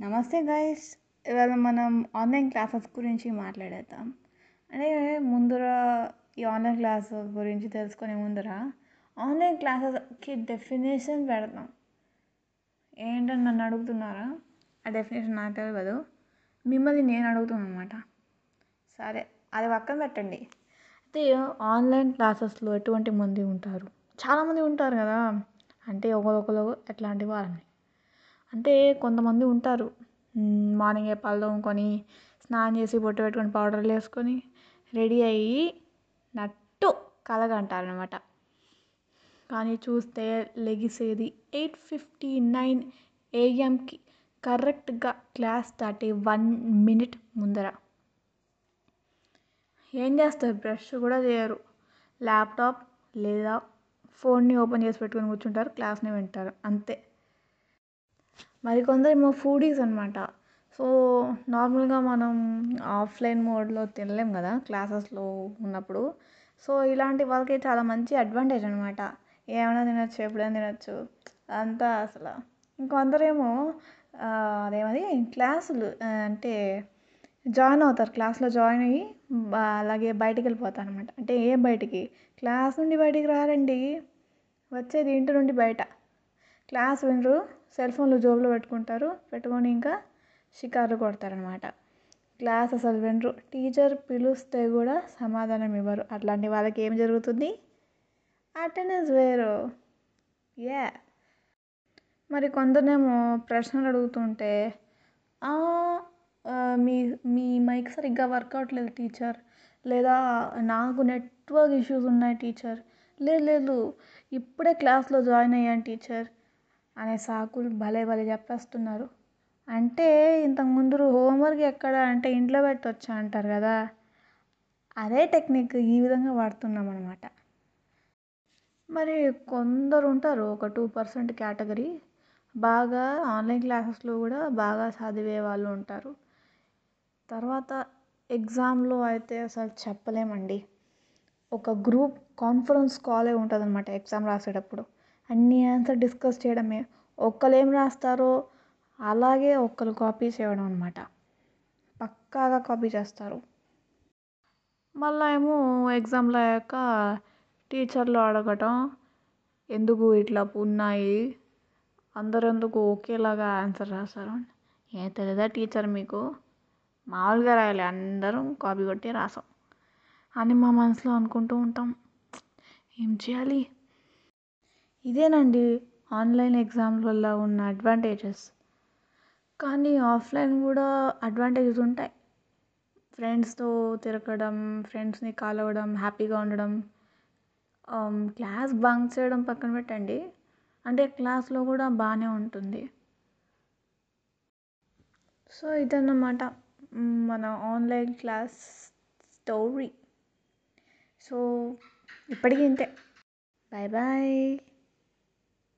నమస్తే గైస్. ఇవాళ మనం ఆన్లైన్ క్లాసెస్ గురించి మాట్లాడేద్దాం. అంటే ముందర ఈ ఆన్లైన్ క్లాస్ గురించి తెలుసుకునే ముందర ఆన్లైన్ క్లాసెస్కి డెఫినేషన్ పెడతాం ఏంటని నన్ను అడుగుతున్నారా? ఆ డెఫినేషన్ నాకు తెలియదు మిమ్మల్ని నేను అడుగుతాను అనమాట సరే అది పక్కన పెట్టండి. అయితే ఆన్లైన్ క్లాసెస్లో ఎటువంటి మంది ఉంటారు? చాలామంది ఉంటారు కదా. అంటే ఒకరొకరు ఎట్లాంటి వాళ్ళని. అంటే కొంతమంది ఉంటారు. మార్నింగే పళ్ళు తోముకొని స్నానం చేసి బొట్టు పెట్టుకొని పౌడర్లు వేసుకొని రెడీ అయ్యి నట్టు కలగంటారనమాట కానీ చూస్తే లెగిసేది ఎయిట్ ఫిఫ్టీ నైన్ ఏఎంకి కరెక్ట్గా క్లాస్ స్టార్ట్ అయ్యి వన్ మినిట్ ముందర. ఏం చేస్తారు? బ్రష్ కూడా చేయరు. ల్యాప్టాప్ లేదా ఫోన్ని ఓపెన్ చేసి పెట్టుకొని కూర్చుంటారు క్లాస్ని వింటారు. అంతే. మరి కొందరేమో ఫుడీస్ అనమాట సో నార్మల్గా మనం ఆఫ్లైన్ మోడ్లో తినలేం కదా క్లాసెస్లో ఉన్నప్పుడు. సో ఇలాంటి వాళ్ళకి చాలా మంచి అడ్వాంటేజ్ అనమాట ఏమైనా తినొచ్చు ఎప్పుడైనా తినొచ్చు అంతా అసలు. ఇంకొందరేమో అదేమది క్లాసులు అంటే జాయిన్ అవుతారు క్లాస్లో జాయిన్ అయ్యి అలాగే బయటికి వెళ్ళిపోతారు అనమాట అంటే ఏ బయటికి? క్లాస్ నుండి బయటికి రారండి వచ్చేది ఇంటి నుండి బయట. క్లాస్ వినరు సెల్ ఫోన్లు జోబులో పెట్టుకుంటారు పెట్టుకొని ఇంకా షికార్లు కొడతారనమాట. క్లాస్ అసలు వినరు. టీచర్ పిలుస్తే కూడా సమాధానం ఇవ్వరు. అట్లాంటి వాళ్ళకి ఏం జరుగుతుంది? అటెండెన్స్ వేరు. యా. మరి కొందరేమో ప్రశ్నలు అడుగుతుంటే మీ మీ మైక్ సరిగ్గా వర్క్ అవ్వట్లేదు టీచర్. లేదా నాకు నెట్వర్క్ ఇష్యూస్ ఉన్నాయి టీచర్. లేదు లేదు. ఇప్పుడే క్లాస్లో జాయిన్ అయ్యాను టీచర్. అనే సాకులు భలే భలే చెప్పేస్తున్నారు. అంటే ఇంతకు ముందు హోంవర్క్ ఎక్కడ అంటే ఇంట్లో పెట్టొచ్చా అంటారు కదా? అదే టెక్నిక్ ఈ విధంగా వాడుతున్నాం అనమాట మరి కొందరు ఉంటారు ఒక టూ పర్సెంట్ కేటగిరీ. బాగా ఆన్లైన్ క్లాసెస్లో కూడా బాగా చదివే వాళ్ళు ఉంటారు. తర్వాత ఎగ్జామ్లో అయితే అసలు చెప్పలేమండి. ఒక గ్రూప్ కాన్ఫరెన్స్ కాలే ఉంటుంది అనమాట ఎగ్జామ్ రాసేటప్పుడు. అన్ని ఆన్సర్ డిస్కస్ చేయడమే. ఒక్కరు ఏం రాస్తారో అలాగే ఒక్కరు కాపీ చేయడం అనమాట పక్కాగా కాపీ చేస్తారు. మళ్ళీ ఏమో ఎగ్జామ్లో అయ్యాక టీచర్లు అడగటం ఎందుకు ఇట్లా ఉన్నాయి? అందరు ఎందుకు ఒకేలాగా ఆన్సర్ రాస్తారు? ఏ తెలియదా టీచర్ మీకు? మామూలుగా రాయాలి. అందరం కాపీ కొట్టి రాసాం. అని మా మనసులో అనుకుంటూ ఉంటాం. ఏం చేయాలి? ఇదేనండి ఆన్లైన్ ఎగ్జామ్ల వల్ల ఉన్న అడ్వాంటేజెస్. కానీ ఆఫ్లైన్ కూడా అడ్వాంటేజెస్ ఉంటాయి. ఫ్రెండ్స్తో తిరగడం ఫ్రెండ్స్ని కలవడం హ్యాపీగా ఉండడం క్లాస్ బంక్ చేయడం పక్కన పెట్టండి. అంటే క్లాస్లో కూడా బాగానే ఉంటుంది. సో ఇదన్నమాట మన ఆన్లైన్ క్లాస్ స్టోరీ. సో ఇప్పటికీ ఇంతే. Bye bye